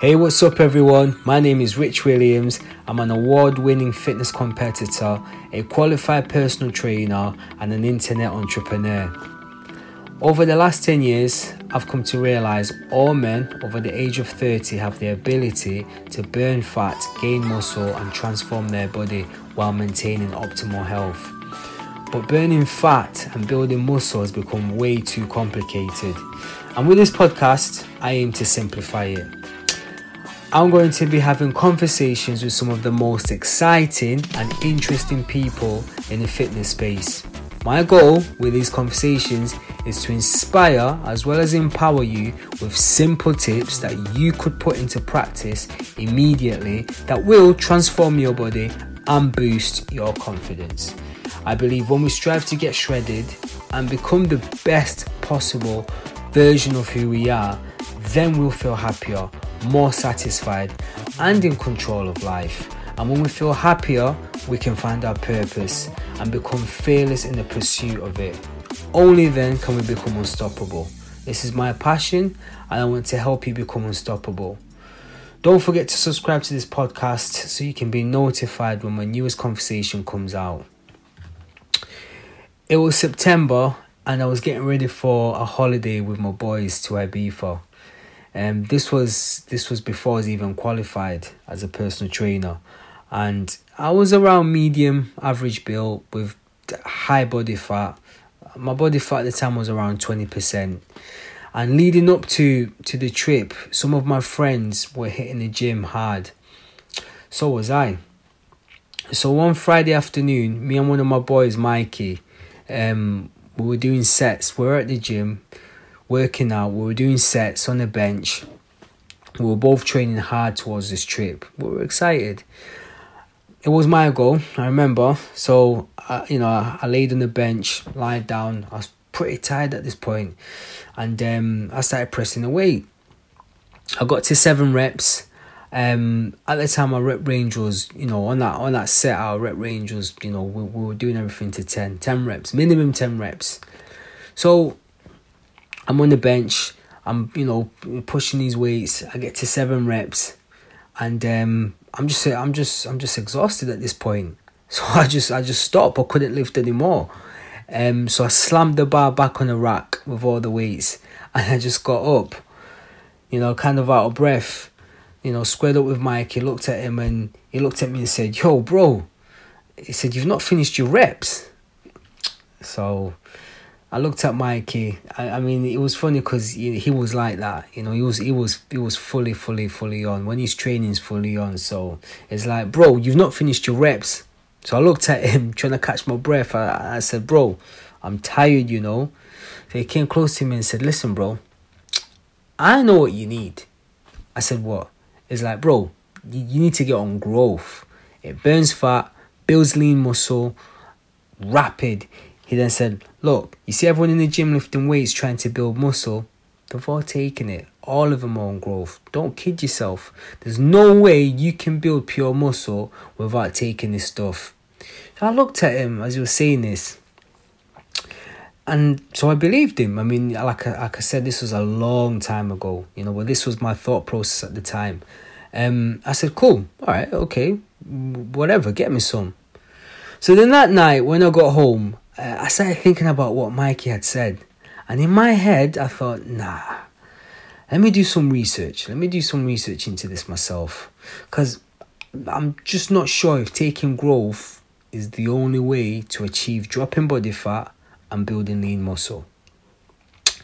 Hey, what's up, everyone? My name is Rich Williams. I'm an award winning fitness competitor, a qualified personal trainer, and an internet entrepreneur. Over the last 10 years, I've come to realize all men over the age of 30 have the ability to burn fat, gain muscle, and transform their body while maintaining optimal health. But burning fat and building muscle has become way too complicated. And with this podcast, I aim to simplify it. I'm going to be having conversations with some of the most exciting and interesting people in the fitness space. My goal with these conversations is to inspire as well as empower you with simple tips that you could put into practice immediately that will transform your body and boost your confidence. I believe when we strive to get shredded and become the best possible version of who we are, then we'll feel happier more satisfied, and in control of life. And when we feel happier, we can find our purpose and become fearless in the pursuit of it. Only then can we become unstoppable. This is my passion, and I want to help you become unstoppable. Don't forget to subscribe to this podcast so you can be notified when my newest conversation comes out. It was September, and I was getting ready for a holiday with my boys to Ibiza. Um, this was this was before I was even qualified as a personal trainer, and I was around medium average build with high body fat. My body fat at the time was around twenty percent, and leading up to to the trip, some of my friends were hitting the gym hard. So was I. So one Friday afternoon, me and one of my boys, Mikey, um, we were doing sets. We we're at the gym working out. We were doing sets on the bench. We were both training hard towards this trip. We were excited. It was my goal, I remember. So, you know, I, I, laid on the bench, lied down. I was pretty tired at this point, and um, I started pressing the weight. I got to seven reps. Um, at the time, my rep range was, you know, on that on that set, our rep range was, you know, we, we were doing everything to 10, 10 reps, minimum 10 reps. So I'm on the bench. I'm you know pushing these weights. I get to seven reps, and um, I'm just I'm just I'm just exhausted at this point. So I just I just stopped. I couldn't lift anymore. Um, so I slammed the bar back on the rack with all the weights, and I just got up. You know, kind of out of breath. You know, squared up with Mike. He looked at him and he looked at me and said, "Yo, bro," he said, "You've not finished your reps." So I looked at Mikey. I, I mean, it was funny because he, he was like that. You know, he was he was he was fully, fully, fully on. When his training's fully on, so it's like, bro, you've not finished your reps. So I looked at him, trying to catch my breath. I, I said, bro, I'm tired. You know. So he came close to me and said, listen, bro, I know what you need. I said, what? It's like, bro, you, you need to get on growth. It burns fat, builds lean muscle, rapid. He then said, Look, you see everyone in the gym lifting weights trying to build muscle? They've all taken it. All of them are on growth. Don't kid yourself. There's no way you can build pure muscle without taking this stuff. So I looked at him as he was saying this. And so I believed him. I mean, like I, like I said, this was a long time ago, you know, but this was my thought process at the time. Um, I said, cool, all right, okay, whatever, get me some. So then that night, when I got home, uh, I started thinking about what Mikey had said. And in my head, I thought, nah, let me do some research. Let me do some research into this myself. Because I'm just not sure if taking growth is the only way to achieve dropping body fat and building lean muscle.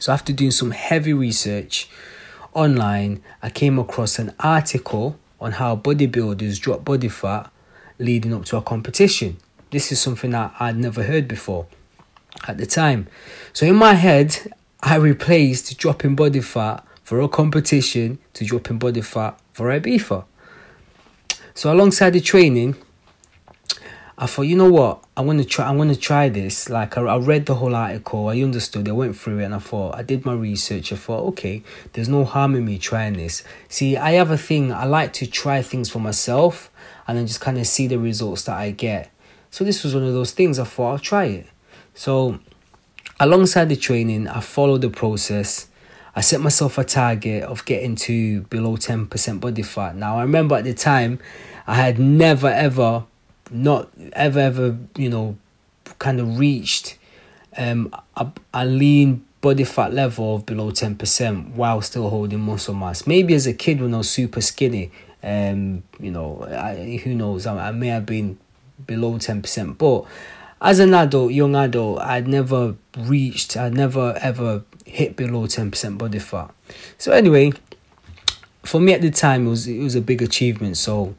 So, after doing some heavy research online, I came across an article on how bodybuilders drop body fat leading up to a competition. This is something that I'd never heard before at the time. So in my head, I replaced dropping body fat for a competition to dropping body fat for Ibiza. So alongside the training, I thought, you know what, I'm gonna try. I'm gonna try this. Like I, I read the whole article, I understood, I went through it, and I thought, I did my research. I thought, okay, there's no harm in me trying this. See, I have a thing. I like to try things for myself, and then just kind of see the results that I get. So this was one of those things I thought I'll try it. So alongside the training, I followed the process. I set myself a target of getting to below 10% body fat. Now, I remember at the time, I had never, ever, not ever, ever, you know, kind of reached um, a, a lean body fat level of below 10% while still holding muscle mass. Maybe as a kid when I was super skinny, um, you know, I, who knows, I, I may have been below 10%, but as an adult, young adult, I'd never reached, I'd never ever hit below 10% body fat. So anyway, for me at the time, it was it was a big achievement. So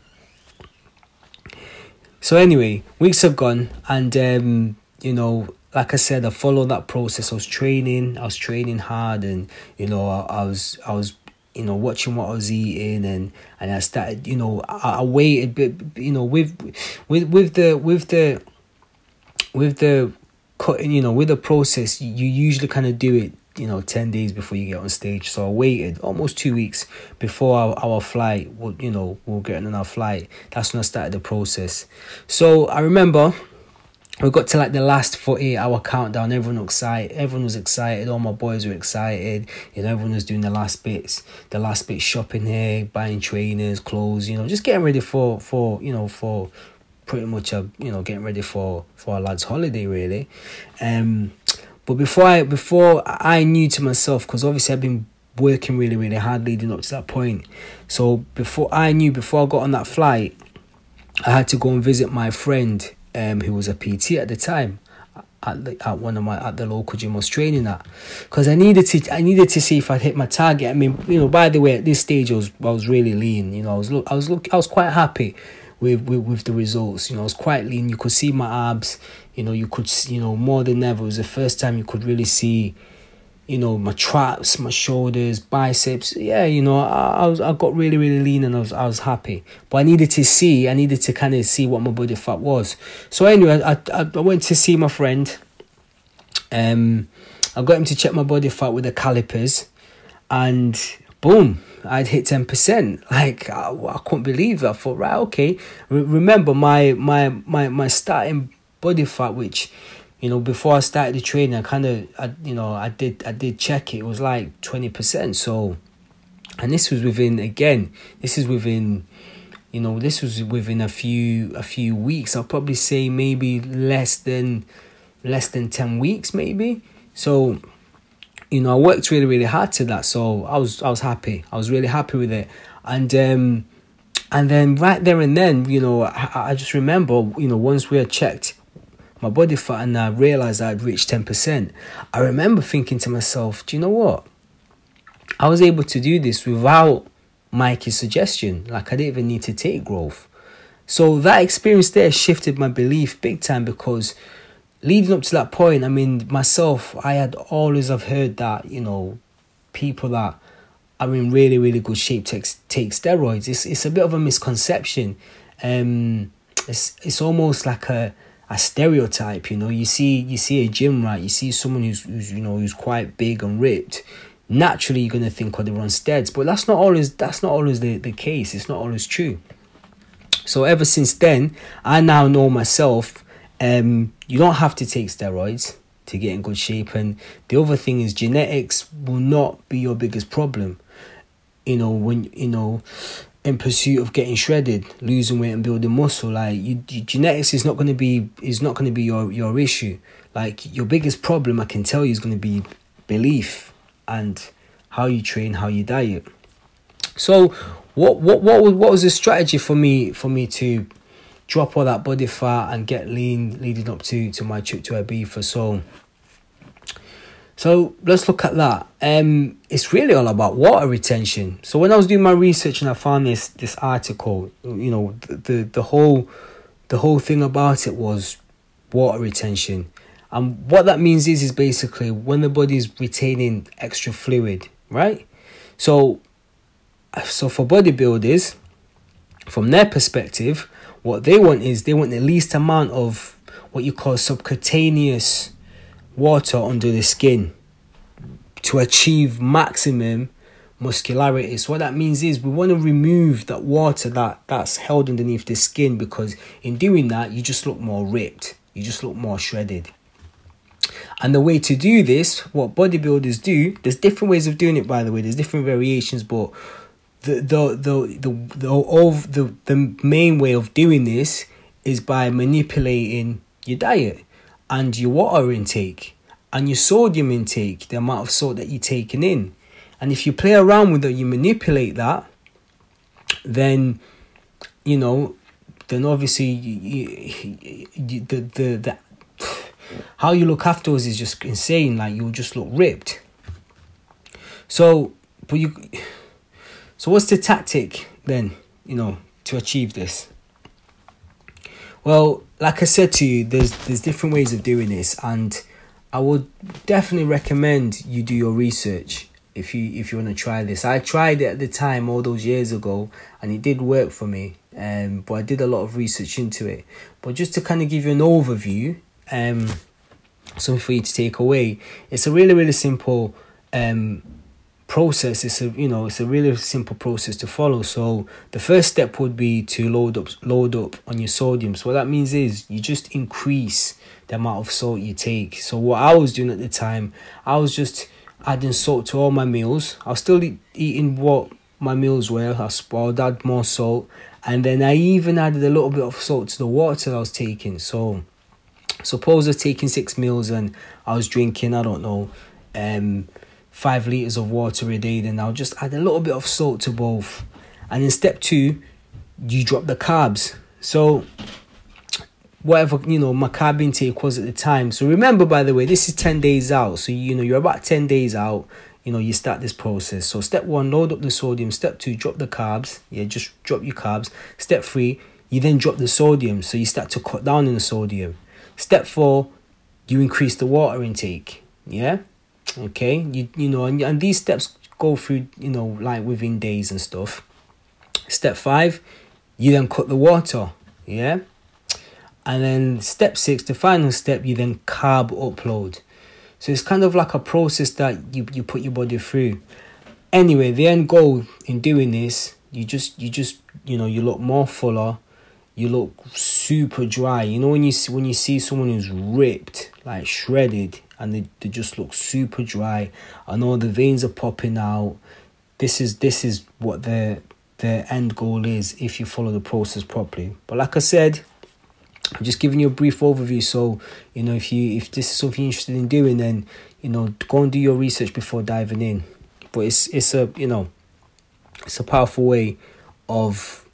so anyway, weeks have gone, and um, you know, like I said, I followed that process. I was training, I was training hard, and you know, I, I was I was you know watching what I was eating and and I started you know I, I waited but you know with with with the with the with the cutting you know with the process you usually kind of do it you know 10 days before you get on stage. So i waited almost two weeks before our, our flight would you know we'll get on our flight. That's when i started the process. So i remember we got to like the last 48 hour countdown. Everyone was excited. Everyone was excited. All my boys were excited. You know everyone was doing the last bits the last bit shopping here buying trainers clothes you know just getting ready for for you know for pretty much a you know getting ready for for a lad's holiday really. Um but before i before i knew to myself because obviously i've been working really really hard leading up to that point. So before i knew before i got on that flight i had to go and visit my friend um, who was a PT at the time at the, at one of my at the local gym I was training at because I needed to I needed to see if I'd hit my target. I mean, you know, by the way, at this stage I was I was really lean. You know, I was look I was look I was quite happy with, with with the results. You know, I was quite lean. You could see my abs. You know, you could you know more than ever. It was the first time you could really see you know, my traps, my shoulders, biceps. Yeah, you know, I, I was I got really really lean and I was I was happy. But I needed to see, I needed to kind of see what my body fat was. So anyway, I I, I went to see my friend. Um, I got him to check my body fat with the calipers, and boom, I'd hit ten percent. Like I, I couldn't believe it. I thought, right, okay. remember my my my my starting body fat, which you know, before I started the training, I kind of, I, you know, I did, I did check it. It was like twenty percent. So, and this was within again, this is within, you know, this was within a few, a few weeks. I'll probably say maybe less than, less than ten weeks, maybe. So, you know, I worked really, really hard to that. So I was, I was happy. I was really happy with it, and um, and then right there and then, you know, I, I just remember, you know, once we had checked my body fat and I realized I'd reached 10%, I remember thinking to myself, do you know what? I was able to do this without Mikey's suggestion. Like I didn't even need to take growth. So that experience there shifted my belief big time because leading up to that point, I mean, myself, I had always have heard that, you know, people that are in really, really good shape take, take steroids. It's, it's a bit of a misconception. Um, it's, it's almost like a, a stereotype you know? You see you see a gym rat you see someone who's, who's you know who's quite big and ripped. Naturally you're going to think oh they're on steads. But that's not always that's not always the, the case. It's not always true. So ever since then i now know myself um you don't have to take steroids to get in good shape. And the other thing is genetics will not be your biggest problem. You know when you know in pursuit of getting shredded, losing weight and building muscle. Like you, you genetics is not going to be is not going to be your your issue. Like your biggest problem, I can tell you, is going to be belief and how you train, how you diet. So, what what what was what was the strategy for me for me to drop all that body fat and get lean leading up to to my trip to Ibiza? So so let's look at that. Um, it's really all about water retention. So when I was doing my research and I found this this article, you know, the the, the whole the whole thing about it was water retention. And what that means is is basically when the body is retaining extra fluid, right? So so for bodybuilders, from their perspective, what they want is they want the least amount of what you call subcutaneous water under the skin to achieve maximum muscularity. So what that means is we want to remove that water that that's held underneath the skin because in doing that you just look more ripped. You just look more shredded. And the way to do this, what bodybuilders do, there's different ways of doing it by the way, there's different variations, but the the the the the, of the, the main way of doing this is by manipulating your diet and your water intake and your sodium intake, the amount of salt that you're taking in. And if you play around with it, you manipulate that, then you know, then obviously you, you, you, the the the how you look afterwards is just insane. Like you'll just look ripped. So, but you. So what's the tactic then? You know, to achieve this. Well, like I said to you, there's there's different ways of doing this, and I would definitely recommend you do your research if you if you want to try this. I tried it at the time all those years ago, and it did work for me. Um, but I did a lot of research into it. But just to kind of give you an overview, um, something for you to take away. It's a really really simple um process. It's a you know it's a really simple process to follow. So the first step would be to load up load up on your sodium. So what that means is you just increase the amount of salt you take. So what I was doing at the time, I was just adding salt to all my meals. I was still eat, eating what my meals were. I would add more salt, and then I even added a little bit of salt to the water I was taking. So suppose I was taking six meals and I was drinking, I don't know, um, five liters of water a day, then I'll just add a little bit of salt to both. And in step two, you drop the carbs. So whatever you know my carb intake was at the time. So remember, by the way, this is ten days out. So you know you're about ten days out. You know you start this process. So step one, load up the sodium. Step two, drop the carbs. Yeah, just drop your carbs. Step three, you then drop the sodium. So you start to cut down on the sodium. Step four, you increase the water intake. Yeah, okay. You you know and, and these steps go through you know like within days and stuff. Step five, you then cut the water. Yeah and then step six, the final step, you then carb upload. So it's kind of like a process that you, you put your body through. Anyway, the end goal in doing this, you just you just you know you look more fuller, you look super dry. You know when you see when you see someone who's ripped, like shredded, and they, they just look super dry, and all the veins are popping out. This is this is what the the end goal is if you follow the process properly. But like I said, I'm just giving you a brief overview. So, you know, if you if this is something you're interested in doing, then you know, go and do your research before diving in. But it's it's a you know, it's a powerful way of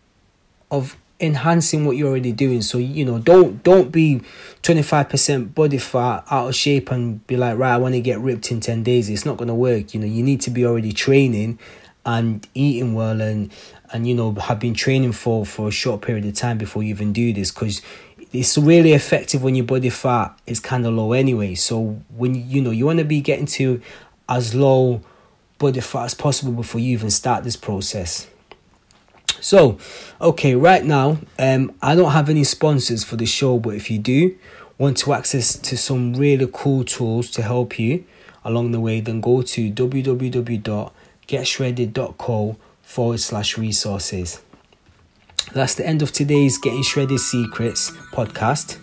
of enhancing what you're already doing. So you know, don't don't be twenty five percent body fat out of shape and be like, right, I want to get ripped in ten days. It's not gonna work. You know, you need to be already training and eating well and and you know have been training for for a short period of time before you even do this because it's really effective when your body fat is kind of low anyway. So when you know you want to be getting to as low body fat as possible before you even start this process. So, okay, right now, um, I don't have any sponsors for the show, but if you do want to access to some really cool tools to help you along the way, then go to www.getshredded.co forward slash resources. That's the end of today's Getting Shredded Secrets podcast.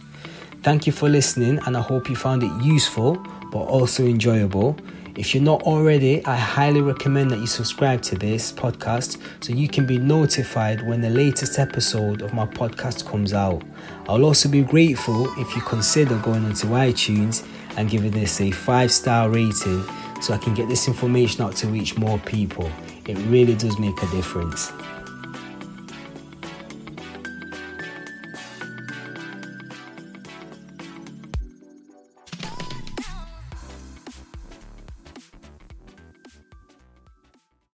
Thank you for listening, and I hope you found it useful but also enjoyable. If you're not already, I highly recommend that you subscribe to this podcast so you can be notified when the latest episode of my podcast comes out. I'll also be grateful if you consider going onto iTunes and giving this a five star rating so I can get this information out to reach more people. It really does make a difference.